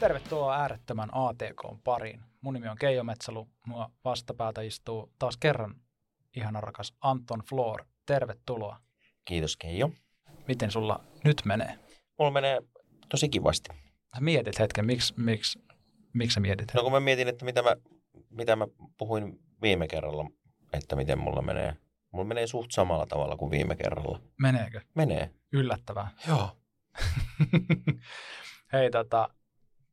Tervetuloa äärettömän ATK pariin. Mun nimi on Keijo Metsalu. Mua vastapäätä istuu taas kerran ihana rakas Anton Floor. Tervetuloa. Kiitos Keijo. Miten sulla nyt menee? Mulla menee tosi kivasti. Sä mietit hetken, miksi, miksi, miksi sä mietit? No kun mä mietin, että mitä mä, mitä mä puhuin viime kerralla, että miten mulla menee. Mulla menee suht samalla tavalla kuin viime kerralla. Meneekö? Menee. Yllättävää. Joo. Hei, tota,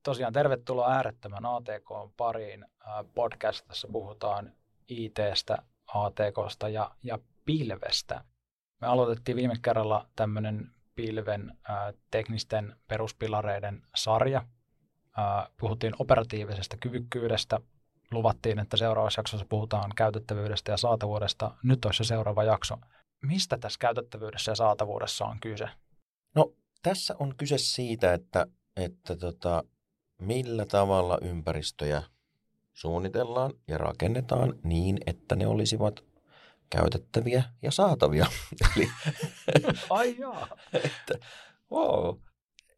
tosiaan tervetuloa äärettömän ATK pariin. Podcastissa puhutaan ITstä, ATKsta ja, ja pilvestä. Me aloitettiin viime kerralla tämmöinen pilven äh, teknisten peruspilareiden sarja. Äh, puhuttiin operatiivisesta kyvykkyydestä. Luvattiin, että seuraavassa jaksossa puhutaan käytettävyydestä ja saatavuudesta. Nyt olisi se seuraava jakso. Mistä tässä käytettävyydessä ja saatavuudessa on kyse? No tässä on kyse siitä, että, että tota, millä tavalla ympäristöjä suunnitellaan ja rakennetaan niin, että ne olisivat käytettäviä ja saatavia. Eli, Ai jaa. että, wow.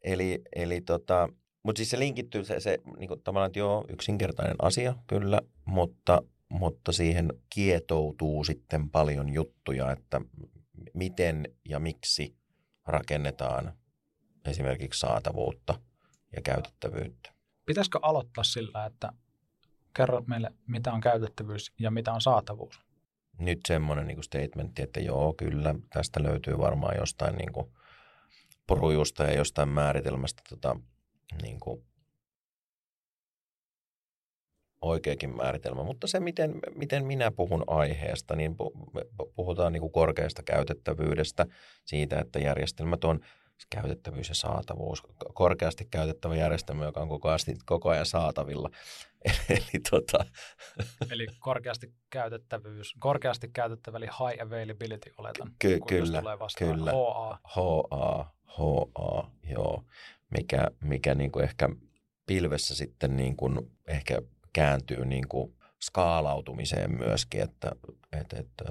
Eli, eli tota, mutta siis se linkittyy, se, se niin kuin tavallaan, että joo, yksinkertainen asia, kyllä, mutta, mutta siihen kietoutuu sitten paljon juttuja, että miten ja miksi rakennetaan esimerkiksi saatavuutta ja käytettävyyttä. Pitäisikö aloittaa sillä, että kerro meille, mitä on käytettävyys ja mitä on saatavuus? Nyt semmoinen niin statementti, että joo, kyllä, tästä löytyy varmaan jostain niin kuin porujusta ja jostain määritelmästä tota, niin kuin oikeakin määritelmä, mutta se, miten, miten minä puhun aiheesta, niin puhutaan niin kuin korkeasta käytettävyydestä, siitä, että järjestelmät on käytettävyys ja saatavuus, korkeasti käytettävä järjestelmä, joka on koko ajan, koko ajan saatavilla. Eli, tota... eli korkeasti käytettävyys, korkeasti käytettävä, eli high availability oletan. Ky- kyllä, kyllä. HA. HA, HA, joo. Mikä, mikä niin kuin ehkä pilvessä sitten niin kuin ehkä kääntyy niin kuin skaalautumiseen myöskin, että, että, että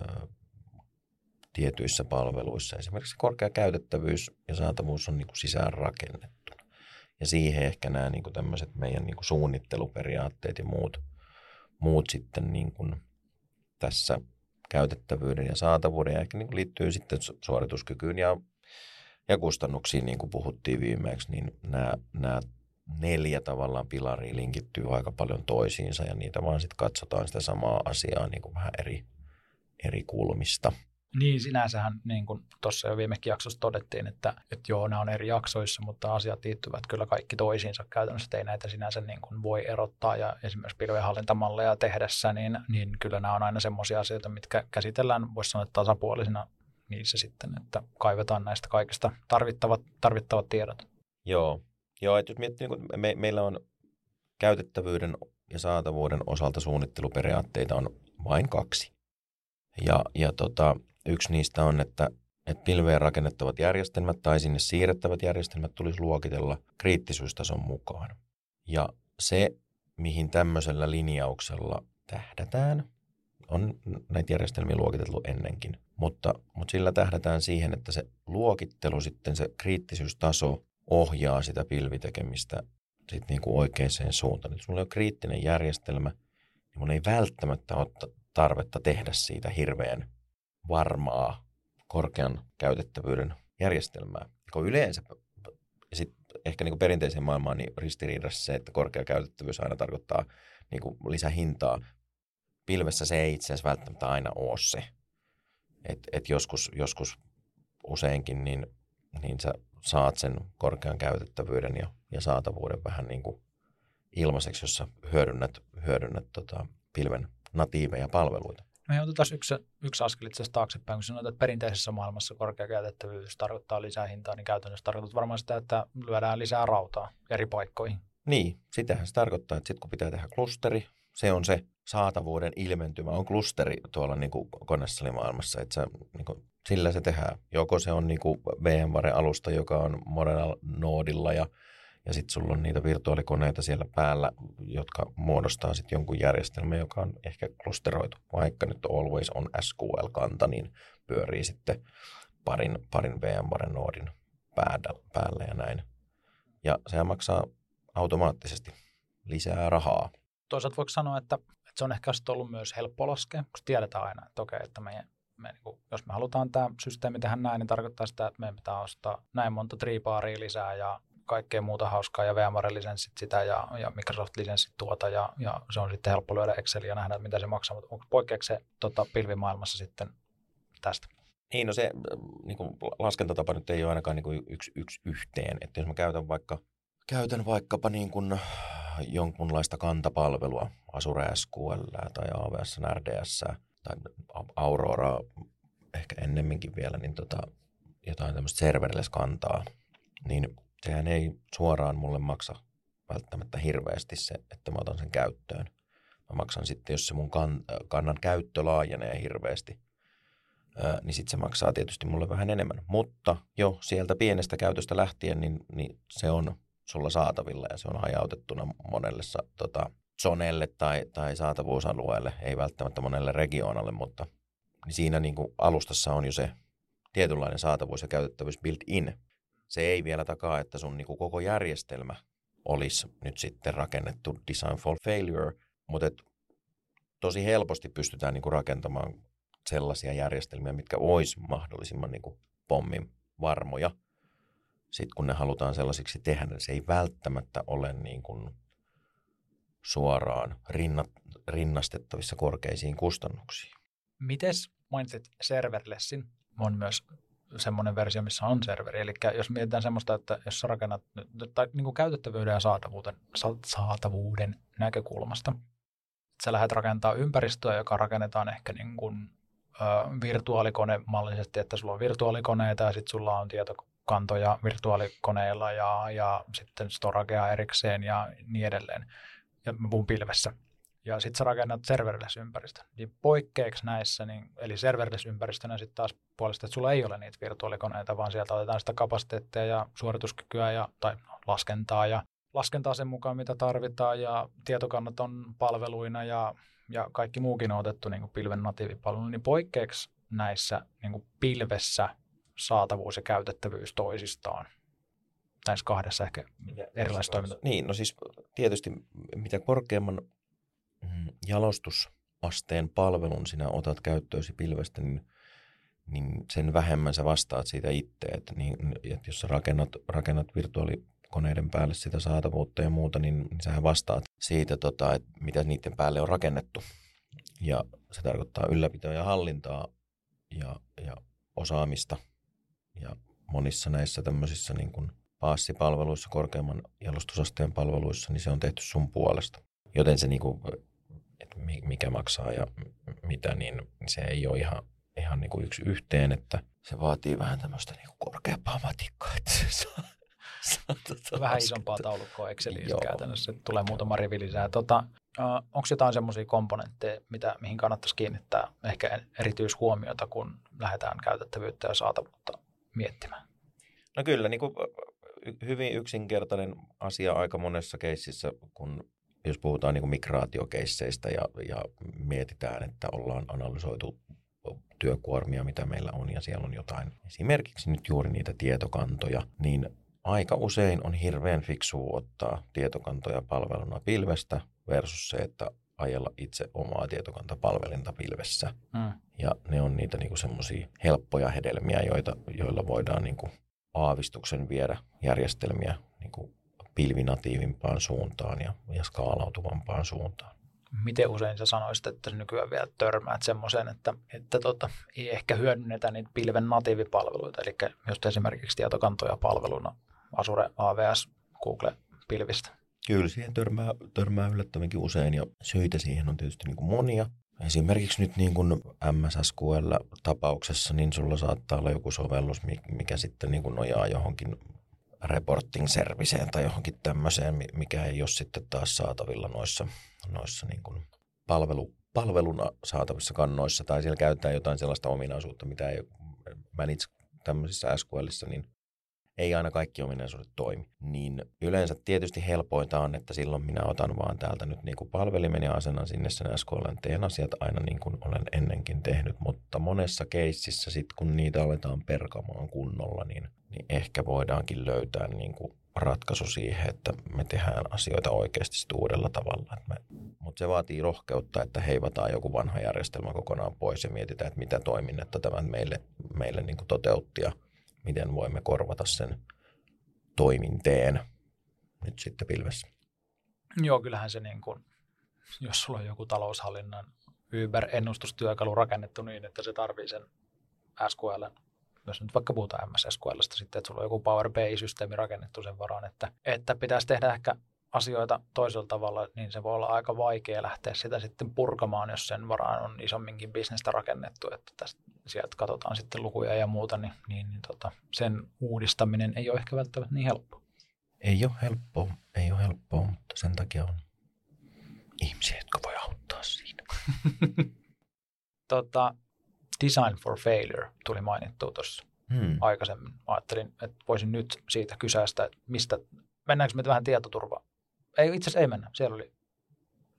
tietyissä palveluissa. Esimerkiksi korkea käytettävyys ja saatavuus on niin kuin sisään rakennettu. Ja siihen ehkä nämä niin kuin tämmöiset meidän niin kuin suunnitteluperiaatteet ja muut, muut sitten niin kuin tässä käytettävyyden ja saatavuuden ja ehkä niin kuin liittyy sitten suorituskykyyn ja, ja kustannuksiin, niin kuin puhuttiin viimeksi, niin nämä, nämä neljä tavallaan pilaria linkittyy aika paljon toisiinsa ja niitä vaan sitten katsotaan sitä samaa asiaa niin kuin vähän eri, eri kulmista. Niin, sinänsähän niin kuin tuossa jo viimekin jaksossa todettiin, että, että joo, nämä on eri jaksoissa, mutta asiat liittyvät kyllä kaikki toisiinsa käytännössä. Ei näitä sinänsä niin kuin voi erottaa ja esimerkiksi pilvenhallintamalleja tehdessä, niin, niin kyllä nämä on aina semmoisia asioita, mitkä käsitellään, voisi sanoa tasapuolisina niissä sitten, että kaivetaan näistä kaikista tarvittavat, tarvittavat tiedot. Joo, joo että jos miettii, niin me, meillä on käytettävyyden ja saatavuuden osalta suunnitteluperiaatteita on vain kaksi. Ja, ja tota, Yksi niistä on, että, että pilveen rakennettavat järjestelmät tai sinne siirrettävät järjestelmät tulisi luokitella kriittisyystason mukaan. Ja se, mihin tämmöisellä linjauksella tähdätään, on näitä järjestelmiä luokiteltu ennenkin, mutta, mutta sillä tähdätään siihen, että se luokittelu sitten, se kriittisyystaso ohjaa sitä pilvitekemistä sitten niin kuin oikeaan suuntaan. Jos mulla on kriittinen järjestelmä, niin mun ei välttämättä ole tarvetta tehdä siitä hirveän varmaa korkean käytettävyyden järjestelmää, kun yleensä sit ehkä niin kuin perinteiseen maailmaan niin ristiriidassa se, että korkea käytettävyys aina tarkoittaa niin kuin lisähintaa. Pilvessä se ei itse asiassa välttämättä aina ole se. Et, et joskus, joskus useinkin niin, niin sä saat sen korkean käytettävyyden ja, ja saatavuuden vähän niin kuin ilmaiseksi, jos sä hyödynnät, hyödynnät tota pilven natiiveja palveluita. Me otetaan yksi, yksi askel itse asiassa taaksepäin, kun sanoit, että perinteisessä maailmassa korkea käytettävyys tarkoittaa lisää hintaa, niin käytännössä tarkoittaa varmaan sitä, että lyödään lisää rautaa eri paikkoihin. Niin, sitähän se tarkoittaa, että sitten kun pitää tehdä klusteri, se on se saatavuuden ilmentymä, on klusteri tuolla niin kuin konesalimaailmassa, että se, niin kuin, sillä se tehdään. Joko se on niin kuin VMware-alusta, joka on Modena Nodilla ja ja sitten sulla on niitä virtuaalikoneita siellä päällä, jotka muodostaa sitten jonkun järjestelmän, joka on ehkä klusteroitu. Vaikka nyt Always on SQL-kanta, niin pyörii sitten parin, parin VMware-noodin päällä, päällä ja näin. Ja sehän maksaa automaattisesti lisää rahaa. Toisaalta voiko sanoa, että, että se on ehkä ollut myös helppo laskea, koska tiedetään aina, että okei, että meidän, me, niin kuin, jos me halutaan tämä systeemi tehdä näin, niin tarkoittaa sitä, että meidän pitää ostaa näin monta triipaaria lisää ja kaikkea muuta hauskaa ja VMware-lisenssit sitä ja, ja Microsoft-lisenssit tuota ja, ja, se on sitten helppo lyödä Exceliä ja nähdä, että mitä se maksaa, mutta onko poikkeako se tota, pilvimaailmassa sitten tästä? Niin, no se niin kuin laskentatapa nyt ei ole ainakaan niin kuin yksi, yksi yhteen. Että jos mä käytän vaikka käytän vaikkapa niin kuin jonkunlaista kantapalvelua, Azure SQL tai AWS RDS tai Aurora ehkä ennemminkin vielä, niin tota, jotain tämmöistä serverless kantaa, niin sehän ei suoraan mulle maksa välttämättä hirveästi se, että mä otan sen käyttöön. Mä maksan sitten, jos se mun kan, kannan käyttö laajenee hirveästi, ää, niin sitten se maksaa tietysti mulle vähän enemmän. Mutta jo sieltä pienestä käytöstä lähtien, niin, niin se on sulla saatavilla ja se on hajautettuna monelle tota, zonelle tai, tai saatavuusalueelle, ei välttämättä monelle regionalle, mutta niin siinä niin kuin alustassa on jo se tietynlainen saatavuus ja käytettävyys built-in. Se ei vielä takaa, että sun niin kuin koko järjestelmä olisi nyt sitten rakennettu design for failure, mutta et tosi helposti pystytään niin kuin rakentamaan sellaisia järjestelmiä, mitkä olisi mahdollisimman niin kuin pommin varmoja – sitten kun ne halutaan sellaisiksi tehdä, niin se ei välttämättä ole niin kuin suoraan rinnat, rinnastettavissa korkeisiin kustannuksiin. Mites mainitsit serverlessin? On myös semmoinen versio, missä on serveri. Eli jos mietitään semmoista, että jos sä rakennat, tai niin kuin käytettävyyden ja saatavuuden, saatavuuden näkökulmasta, että sä lähdet rakentaa ympäristöä, joka rakennetaan ehkä niin kuin, ö, virtuaalikone mallisesti, että sulla on virtuaalikoneita ja sitten sulla on tieto, kantoja virtuaalikoneilla ja, ja sitten storagea erikseen ja niin edelleen. Ja mä puhun pilvessä. Ja sitten sä rakennat serverless-ympäristön. Niin poikkeeksi näissä, niin, eli serverless-ympäristönä sitten taas puolesta, että sulla ei ole niitä virtuaalikoneita, vaan sieltä otetaan sitä kapasiteettia ja suorituskykyä ja, tai laskentaa ja laskentaa sen mukaan, mitä tarvitaan ja tietokannat on palveluina ja, ja kaikki muukin on otettu niin kuin pilven natiivipalvelu, niin poikkeeksi näissä niin kuin pilvessä saatavuus ja käytettävyys toisistaan? Näissä kahdessa ehkä erilaisissa toiminta. Niin, no siis tietysti mitä korkeamman mm, jalostusasteen palvelun sinä otat käyttöösi pilvestä, niin, niin sen vähemmän sä vastaat siitä itse. Että, niin, että jos sä rakennat, rakennat virtuaalikoneiden päälle sitä saatavuutta ja muuta, niin, niin sähän vastaat siitä, tota, että mitä niiden päälle on rakennettu. Ja se tarkoittaa ylläpitoa ja hallintaa ja, ja osaamista – ja monissa näissä tämmöisissä niin kuin paassipalveluissa, korkeamman jalostusasteen palveluissa, niin se on tehty sun puolesta. Joten se, niin kuin, että mikä maksaa ja mitä, niin se ei ole ihan, ihan niin kuin yksi yhteen, että se vaatii vähän tämmöistä niin kuin korkeampaa matikkaa, että se saa, saa tota Vähän isompaa taulukkoa Exceliin käytännössä, että tulee muutama rivi lisää. Tota, onko jotain semmoisia komponentteja, mitä, mihin kannattaisi kiinnittää ehkä erityishuomiota, kun lähdetään käytettävyyttä ja saatavuutta miettimään? No kyllä, niin kuin hyvin yksinkertainen asia aika monessa keississä, kun jos puhutaan niin migraatiokeisseistä ja, ja mietitään, että ollaan analysoitu työkuormia, mitä meillä on, ja siellä on jotain, esimerkiksi nyt juuri niitä tietokantoja, niin aika usein on hirveän fiksu ottaa tietokantoja palveluna pilvestä versus se, että ajella itse omaa tietokantapalvelinta pilvessä. Mm. Ja ne on niitä niinku semmoisia helppoja hedelmiä, joita, joilla voidaan niinku aavistuksen viedä järjestelmiä pilvinatiivimpaan suuntaan ja, ja skaalautuvampaan suuntaan. Miten usein sä sanoisit, että nykyään vielä törmäät semmoiseen, että, että tota, ei ehkä hyödynnetä niitä pilven natiivipalveluita, eli just esimerkiksi tietokantoja palveluna Azure, AWS, Google pilvistä? Kyllä siihen törmää, törmää yllättävänkin usein ja syitä siihen on tietysti niin kuin monia. Esimerkiksi nyt niin kuin MSSQL-tapauksessa, niin sulla saattaa olla joku sovellus, mikä sitten niin kuin nojaa johonkin reporting serviceen tai johonkin tämmöiseen, mikä ei ole sitten taas saatavilla noissa, noissa niin kuin palvelu, palveluna saatavissa kannoissa, tai siellä käytetään jotain sellaista ominaisuutta, mitä ei manage tämmöisissä SQLissa, niin ei aina kaikki ominaisuudet toimi. Niin yleensä tietysti helpointa on, että silloin minä otan vaan täältä nyt niin kuin palvelimen ja asennan sinne sen SQL, teen asiat aina niin kuin olen ennenkin tehnyt, mutta monessa keississä sitten kun niitä aletaan perkamaan kunnolla, niin, niin ehkä voidaankin löytää niin kuin ratkaisu siihen, että me tehdään asioita oikeasti uudella tavalla. Mutta se vaatii rohkeutta, että heivataan joku vanha järjestelmä kokonaan pois ja mietitään, että mitä toiminnetta tämä meille, meille niin kuin toteutti ja miten voimme korvata sen toiminteen nyt sitten pilvessä. Joo, kyllähän se niin kuin, jos sulla on joku taloushallinnan Uber-ennustustyökalu rakennettu niin, että se tarvii sen SQL, jos nyt vaikka puhutaan MS SQLista sitten, että sulla on joku Power BI-systeemi rakennettu sen varaan, että, että pitäisi tehdä ehkä asioita toisella tavalla, niin se voi olla aika vaikea lähteä sitä sitten purkamaan, jos sen varaan on isomminkin bisnestä rakennettu, että tästä, sieltä katsotaan sitten lukuja ja muuta, niin, niin, niin tota, sen uudistaminen ei ole ehkä välttämättä niin helppo. Ei ole helppoa, ei ole helppoa, mutta sen takia on ihmisiä, jotka voi auttaa siinä. tota, Design for Failure tuli mainittua tuossa hmm. aikaisemmin. Mä ajattelin, että voisin nyt siitä kysäistä, että mistä, mennäänkö me vähän tietoturvaa? Ei, itse asiassa ei mennä. Siellä oli,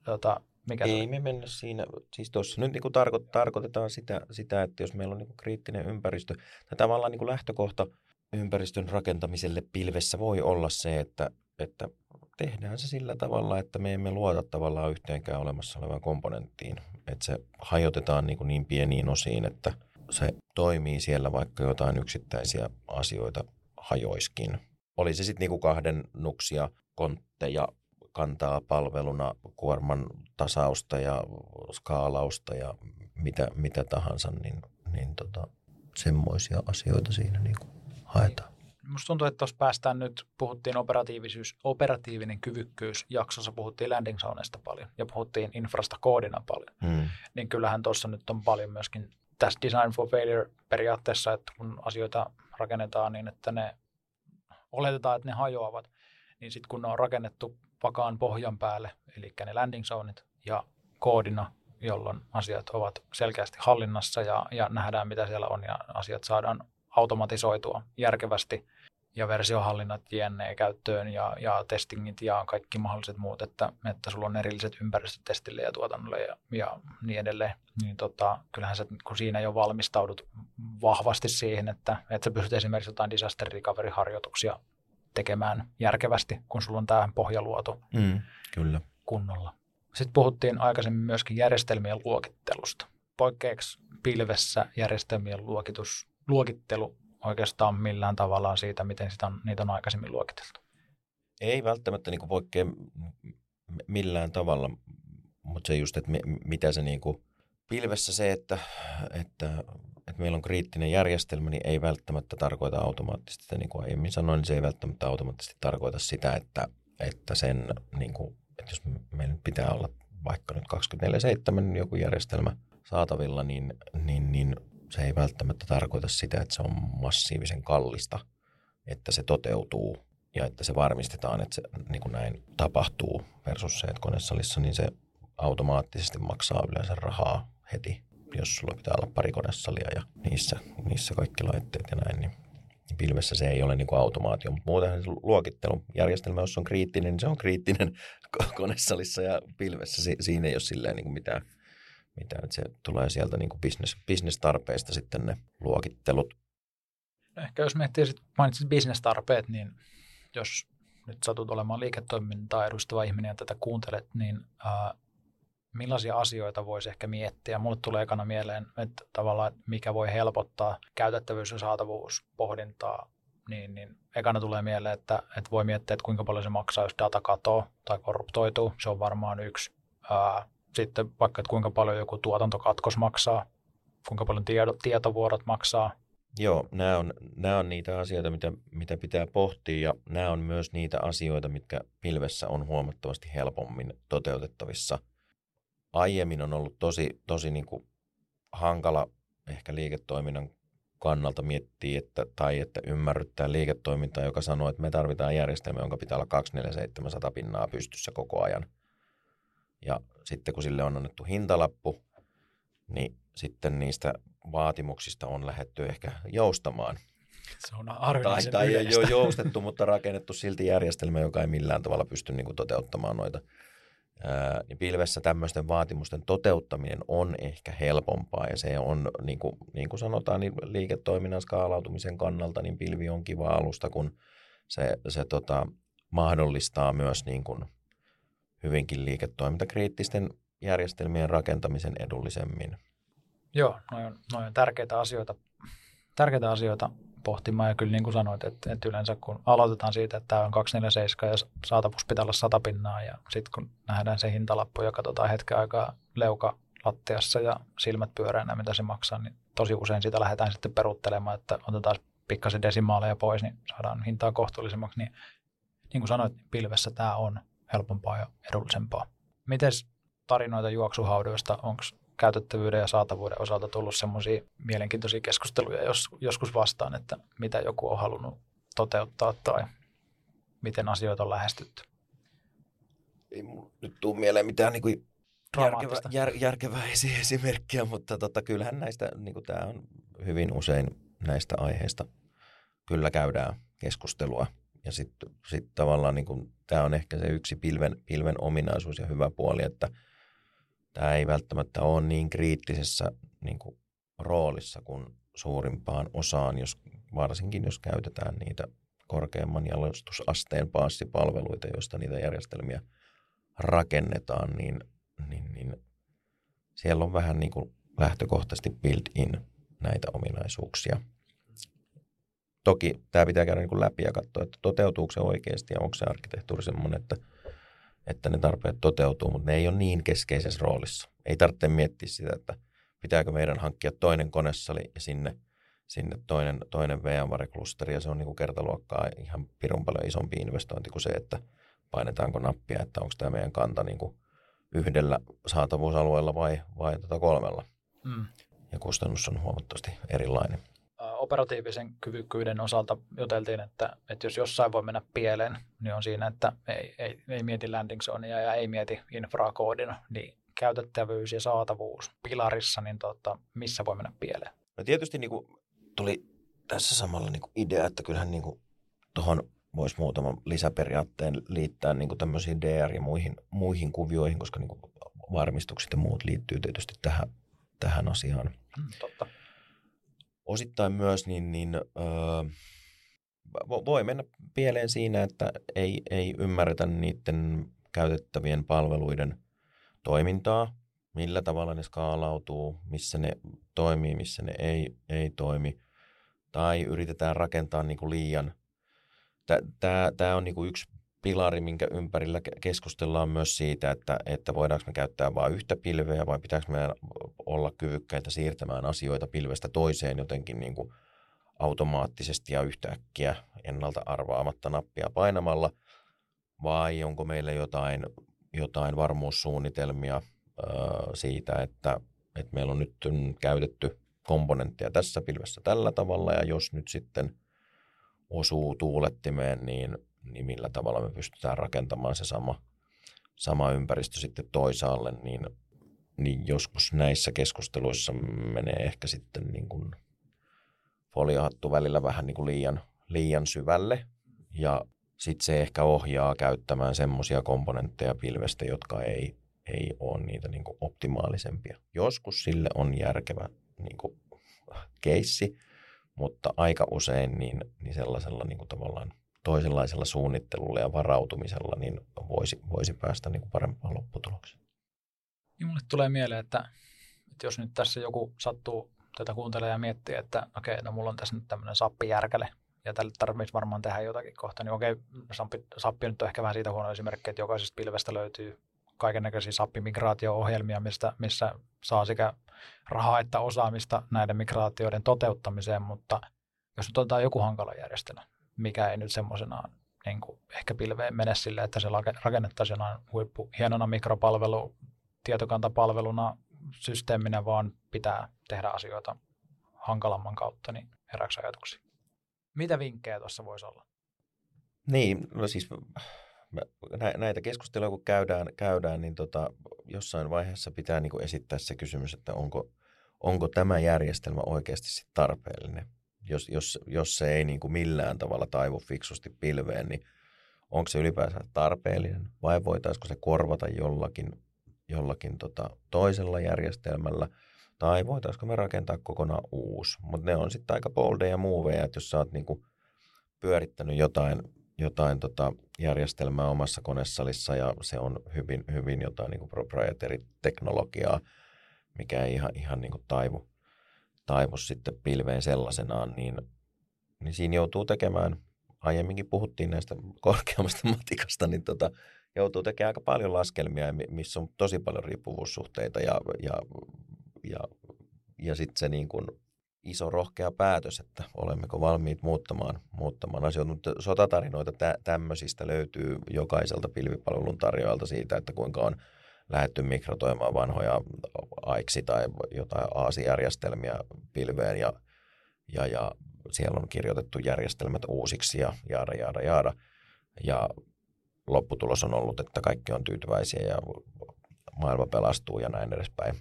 tota, mikä Ei me mennä siinä, siis tuossa nyt niin kuin tarko, tarkoitetaan sitä, sitä, että jos meillä on niin kuin kriittinen ympäristö, tai tavallaan niin kuin lähtökohta ympäristön rakentamiselle pilvessä voi olla se, että, että tehdään se sillä tavalla, että me emme luota tavallaan yhteenkään olemassa olevaan komponenttiin. Että se hajotetaan niin, kuin niin pieniin osiin, että se toimii siellä vaikka jotain yksittäisiä asioita hajoiskin. Oli se sitten niin kahden nuksia, kontteja, kantaa palveluna kuorman tasausta ja skaalausta ja mitä, mitä tahansa, niin, niin tota, semmoisia asioita siinä niin kuin haetaan. Musta tuntuu, että tuossa päästään nyt, puhuttiin operatiivisuus, operatiivinen kyvykkyys, jaksossa puhuttiin landing zoneista paljon ja puhuttiin infrasta koodina paljon. Hmm. Niin kyllähän tuossa nyt on paljon myöskin tässä design for failure periaatteessa, että kun asioita rakennetaan niin, että ne oletetaan, että ne hajoavat, niin sitten kun ne on rakennettu vakaan pohjan päälle, eli ne landing zoneit ja koodina, jolloin asiat ovat selkeästi hallinnassa ja, ja nähdään, mitä siellä on ja asiat saadaan automatisoitua järkevästi ja versiohallinnat jne. käyttöön ja, ja testingit ja kaikki mahdolliset muut, että, että sulla on erilliset ympäristöt testille ja tuotannolle ja, ja niin edelleen, niin tota, kyllähän sä, kun siinä jo valmistaudut vahvasti siihen, että, että sä pystyt esimerkiksi jotain disaster recovery-harjoituksia tekemään järkevästi, kun sulla on tämä pohja luotu mm, kyllä. kunnolla. Sitten puhuttiin aikaisemmin myöskin järjestelmien luokittelusta. Poikkeeksi pilvessä järjestelmien luokitus, luokittelu oikeastaan millään tavalla siitä, miten sitä on, niitä on aikaisemmin luokiteltu? Ei välttämättä niin poikkea millään tavalla, mutta se just, että mitä se niin kuin, pilvessä se, että, että, että meillä on kriittinen järjestelmä, niin ei välttämättä tarkoita automaattisesti, että niin kuin aiemmin sanoin, niin se ei välttämättä automaattisesti tarkoita sitä, että, että sen, niin kuin, että jos meillä pitää olla vaikka nyt 24-7 joku järjestelmä saatavilla, niin, niin, niin se ei välttämättä tarkoita sitä, että se on massiivisen kallista, että se toteutuu ja että se varmistetaan, että se niin kuin näin tapahtuu versus se, että konesalissa niin se automaattisesti maksaa yleensä rahaa heti, jos sulla pitää olla pari konesalia ja niissä, niissä kaikki laitteet ja näin, niin pilvessä se ei ole niin kuin automaatio, mutta muutenhan se luokittelujärjestelmä, jos on kriittinen, niin se on kriittinen konesalissa ja pilvessä. Siinä ei ole silleen niin kuin mitään mitä että se tulee sieltä niin kuin business, business-tarpeista sitten ne luokittelut. Ehkä jos miettii, sit mainitsit business-tarpeet, niin jos nyt satut olemaan liiketoimintaa edustava ihminen ja tätä kuuntelet, niin ää, millaisia asioita voisi ehkä miettiä? Mulle tulee ekana mieleen, että tavallaan mikä voi helpottaa käytettävyys- ja saatavuuspohdintaa, niin, niin ekana tulee mieleen, että, että voi miettiä, että kuinka paljon se maksaa, jos data katoo tai korruptoituu. Se on varmaan yksi. Ää, sitten vaikka, että kuinka paljon joku tuotantokatkos maksaa, kuinka paljon tieto, tietovuorot maksaa. Joo, nämä on, nämä on niitä asioita, mitä, mitä pitää pohtia ja nämä on myös niitä asioita, mitkä pilvessä on huomattavasti helpommin toteutettavissa. Aiemmin on ollut tosi, tosi niin kuin hankala ehkä liiketoiminnan kannalta miettiä, että, tai että ymmärryttää liiketoimintaa, joka sanoo, että me tarvitaan järjestelmä, jonka pitää olla 24700 pinnaa pystyssä koko ajan – ja sitten kun sille on annettu hintalappu, niin sitten niistä vaatimuksista on lähetty ehkä joustamaan. Se on Tai, tai ei ole joustettu, mutta rakennettu silti järjestelmä, joka ei millään tavalla pysty niin kuin toteuttamaan noita. Ää, niin pilvessä tämmöisten vaatimusten toteuttaminen on ehkä helpompaa ja se on, niin kuin, niin kuin sanotaan, niin liiketoiminnan skaalautumisen kannalta, niin pilvi on kiva alusta, kun se, se tota, mahdollistaa myös niin kuin hyvinkin liiketoimintakriittisten järjestelmien rakentamisen edullisemmin. Joo, noin on, noi on tärkeitä asioita, tärkeitä asioita pohtimaan. Ja kyllä niin kuin sanoit, että, että yleensä kun aloitetaan siitä, että tämä on 247 ja saatavuus pitää olla 100 pinnaa ja sitten kun nähdään se hintalappu ja katsotaan hetken aikaa leuka lattiassa ja silmät pyöreänä, mitä se maksaa, niin tosi usein sitä lähdetään sitten peruuttelemaan, että otetaan pikkasen desimaaleja pois, niin saadaan hintaa kohtuullisemmaksi. Niin, niin kuin sanoit, pilvessä tämä on helpompaa ja edullisempaa. Miten tarinoita juoksuhaudoista, onko käytettävyyden ja saatavuuden osalta tullut semmoisia mielenkiintoisia keskusteluja jos, joskus vastaan, että mitä joku on halunnut toteuttaa tai miten asioita on lähestytty? Ei nyt tule mieleen mitään niin kuin järkevä, jär, järkevää esimerkkiä, mutta tota, kyllähän näistä, niin kuin tämä on hyvin usein näistä aiheista kyllä käydään keskustelua. Ja sitten sit tavallaan niin kuin, tämä on ehkä se yksi pilven, pilven ominaisuus ja hyvä puoli, että tämä ei välttämättä ole niin kriittisessä niin kuin, roolissa kuin suurimpaan osaan, jos, varsinkin jos käytetään niitä korkeamman jalostusasteen paassipalveluita, joista niitä järjestelmiä rakennetaan, niin, niin, niin siellä on vähän niin kuin lähtökohtaisesti built-in näitä ominaisuuksia. Toki tämä pitää käydä niin kuin läpi ja katsoa, että toteutuuko se oikeasti ja onko se arkkitehtuuri semmoinen, että, että ne tarpeet toteutuu, mutta ne ei ole niin keskeisessä roolissa. Ei tarvitse miettiä sitä, että pitääkö meidän hankkia toinen konesali ja sinne, sinne toinen, toinen VMware-klusteri ja se on niin kuin kertaluokkaa ihan pirun paljon isompi investointi kuin se, että painetaanko nappia, että onko tämä meidän kanta niin kuin yhdellä saatavuusalueella vai, vai tota kolmella. Mm. Ja kustannus on huomattavasti erilainen operatiivisen kyvykkyyden osalta juteltiin, että, että jos jossain voi mennä pieleen, niin on siinä, että ei, ei, ei mieti landing zonea ja ei mieti infrakoodina, niin käytettävyys ja saatavuus pilarissa, niin tota, missä voi mennä pieleen? No tietysti niin kuin tuli tässä samalla niin kuin idea, että kyllähän niin tuohon voisi muutaman lisäperiaatteen liittää niin kuin tämmöisiin DR- ja muihin, muihin kuvioihin, koska niin kuin varmistukset ja muut liittyy tietysti tähän, tähän asiaan. Hmm, totta osittain myös niin, niin öö, voi mennä pieleen siinä, että ei, ei ymmärretä niiden käytettävien palveluiden toimintaa, millä tavalla ne skaalautuu, missä ne toimii, missä ne ei, ei toimi, tai yritetään rakentaa niin kuin liian. Tämä on niin kuin yksi pilari, minkä ympärillä keskustellaan myös siitä, että, että voidaanko me käyttää vain yhtä pilveä vai pitääkö meidän olla kyvykkäitä siirtämään asioita pilvestä toiseen jotenkin niin kuin automaattisesti ja yhtäkkiä ennalta arvaamatta nappia painamalla? Vai onko meillä jotain, jotain varmuussuunnitelmia äh, siitä, että, että meillä on nyt käytetty komponentteja tässä pilvessä tällä tavalla ja jos nyt sitten osuu tuulettimeen, niin niin millä tavalla me pystytään rakentamaan se sama, sama ympäristö sitten toisaalle, niin, niin joskus näissä keskusteluissa menee ehkä sitten niin kuin foliohattu välillä vähän niin kuin liian, liian syvälle ja sitten se ehkä ohjaa käyttämään semmoisia komponentteja pilvestä, jotka ei, ei ole niitä niin kuin optimaalisempia. Joskus sille on järkevä niin kuin keissi, mutta aika usein niin, niin sellaisella niin kuin tavallaan toisenlaisella suunnittelulla ja varautumisella niin voisi, voisi päästä niin kuin parempaan lopputulokseen. Niin mulle tulee mieleen, että, että jos nyt tässä joku sattuu tätä kuuntelemaan ja miettii, että okei, okay, no mulla on tässä nyt tämmöinen sappijärkäle, ja tälle tarvitsisi varmaan tehdä jotakin kohta, niin okei, sappi, sappi nyt on ehkä vähän siitä huono esimerkki, että jokaisesta pilvestä löytyy kaiken näköisiä sappimigraatio-ohjelmia, mistä, missä saa sekä rahaa että osaamista näiden migraatioiden toteuttamiseen, mutta jos nyt otetaan joku hankala järjestelmä, mikä ei nyt semmoisenaan niin ehkä pilveen mene sille, että se rakennettaisiin jonain huippu hienona mikropalvelu, tietokantapalveluna, systeeminä, vaan pitää tehdä asioita hankalamman kautta, niin herääkö ajatuksia? Mitä vinkkejä tuossa voisi olla? Niin, no siis näitä keskusteluja kun käydään, käydään niin tota, jossain vaiheessa pitää niin esittää se kysymys, että onko, onko tämä järjestelmä oikeasti tarpeellinen jos, jos, jos se ei niin kuin millään tavalla taivu fiksusti pilveen, niin onko se ylipäänsä tarpeellinen vai voitaisiko se korvata jollakin, jollakin tota toisella järjestelmällä tai voitaisiko me rakentaa kokonaan uusi. Mutta ne on sitten aika boldeja moveja, että jos sä oot kuin pyörittänyt jotain, jotain tota järjestelmää omassa konesalissa ja se on hyvin, hyvin jotain niin proprietary-teknologiaa, mikä ei ihan, ihan niin kuin taivu, taivu sitten pilveen sellaisenaan, niin, niin siinä joutuu tekemään, aiemminkin puhuttiin näistä korkeammasta matikasta, niin tota, joutuu tekemään aika paljon laskelmia, missä on tosi paljon riippuvuussuhteita ja, ja, ja, ja sitten se niin kuin iso rohkea päätös, että olemmeko valmiit muuttamaan, muuttamaan asioita. Mutta sotatarinoita tä, tämmöisistä löytyy jokaiselta pilvipalvelun tarjoajalta siitä, että kuinka on lähetty mikrotoimaan vanhoja AIKSI tai jotain AASI-järjestelmiä pilveen ja, ja, ja siellä on kirjoitettu järjestelmät uusiksi ja jaada, jaada, jaada. Ja lopputulos on ollut, että kaikki on tyytyväisiä ja maailma pelastuu ja näin edespäin.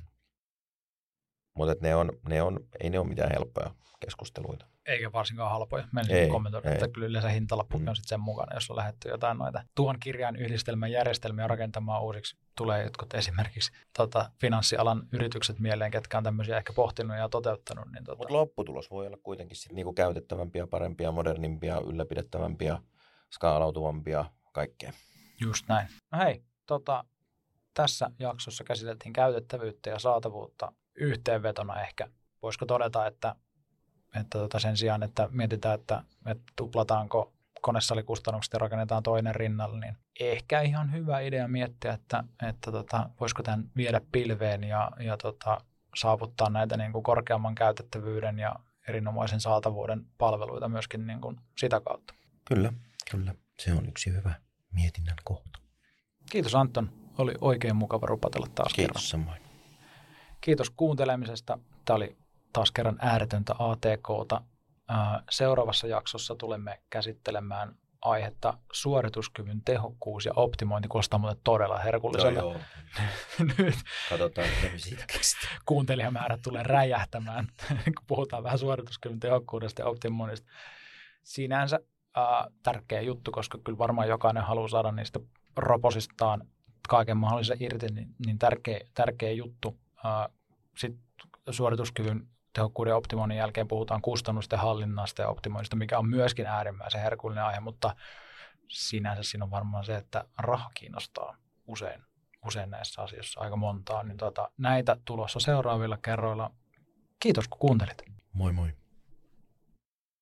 Mutta ne on, ne on, ei ne ole mitään helppoja keskusteluita. Eikä varsinkaan halpoja. Meillä kommentoida, että kyllä yleensä hintalappu mm. on sitten sen mukana, jos on lähdetty jotain noita tuon kirjan yhdistelmän järjestelmiä rakentamaan uusiksi. Tulee jotkut esimerkiksi tota, finanssialan yritykset mieleen, ketkä on tämmöisiä ehkä pohtinut ja toteuttanut. Niin tota... Mutta lopputulos voi olla kuitenkin sit niinku käytettävämpiä, parempia, modernimpia, ylläpidettävämpiä, skaalautuvampia, kaikkea. Just näin. No hei, tota, tässä jaksossa käsiteltiin käytettävyyttä ja saatavuutta yhteenvetona ehkä. Voisiko todeta, että, että tota sen sijaan, että mietitään, että, että tuplataanko konesalikustannukset ja rakennetaan toinen rinnalle, niin ehkä ihan hyvä idea miettiä, että, että tota, voisiko tämän viedä pilveen ja, ja tota, saavuttaa näitä niin kuin korkeamman käytettävyyden ja erinomaisen saatavuuden palveluita myöskin niin kuin sitä kautta. Kyllä, kyllä. Se on yksi hyvä mietinnän kohta. Kiitos Anton. Oli oikein mukava rupatella taas Kiitos kerran. samoin. Kiitos kuuntelemisesta. Tämä oli taas kerran ääretöntä ATKta. Seuraavassa jaksossa tulemme käsittelemään aihetta suorituskyvyn tehokkuus ja optimointi. Kuulostaa muuten todella herkulliselle. Joo, joo. Nyt Katsotaan, mitä Kuuntelijamäärät tulee räjähtämään, kun puhutaan vähän suorituskyvyn tehokkuudesta ja optimoinnista. Sinänsä äh, tärkeä juttu, koska kyllä varmaan jokainen haluaa saada niistä roposistaan kaiken mahdollisen irti, niin, niin tärkeä, tärkeä juttu. Äh, Sitten suorituskyvyn tehokkuuden optimoinnin jälkeen puhutaan kustannusten hallinnasta ja optimoinnista, mikä on myöskin äärimmäisen herkullinen aihe, mutta sinänsä siinä on varmaan se, että raha kiinnostaa usein, usein näissä asioissa aika montaa. Niin tota, näitä tulossa seuraavilla kerroilla. Kiitos kun kuuntelit. Moi moi.